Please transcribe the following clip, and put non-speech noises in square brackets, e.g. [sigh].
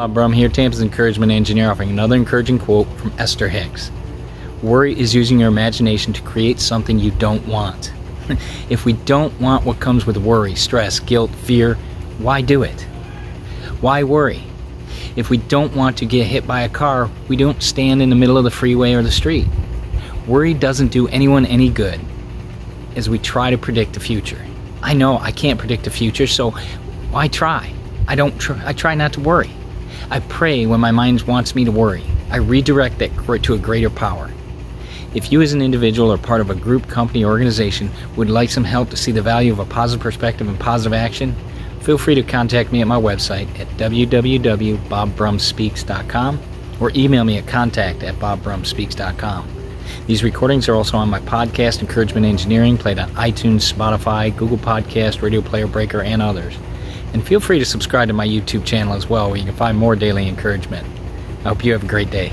Bob Brum here, Tampa's Encouragement Engineer, offering another encouraging quote from Esther Hicks. Worry is using your imagination to create something you don't want. [laughs] if we don't want what comes with worry, stress, guilt, fear, why do it? Why worry? If we don't want to get hit by a car, we don't stand in the middle of the freeway or the street. Worry doesn't do anyone any good as we try to predict the future. I know I can't predict the future, so why try? I don't tr- I try not to worry. I pray when my mind wants me to worry. I redirect that to a greater power. If you, as an individual or part of a group, company, or organization, would like some help to see the value of a positive perspective and positive action, feel free to contact me at my website at www.bobbrumspeaks.com or email me at contact at bobbrumspeaks.com. These recordings are also on my podcast, Encouragement Engineering, played on iTunes, Spotify, Google Podcast, Radio Player Breaker, and others. And feel free to subscribe to my YouTube channel as well, where you can find more daily encouragement. I hope you have a great day.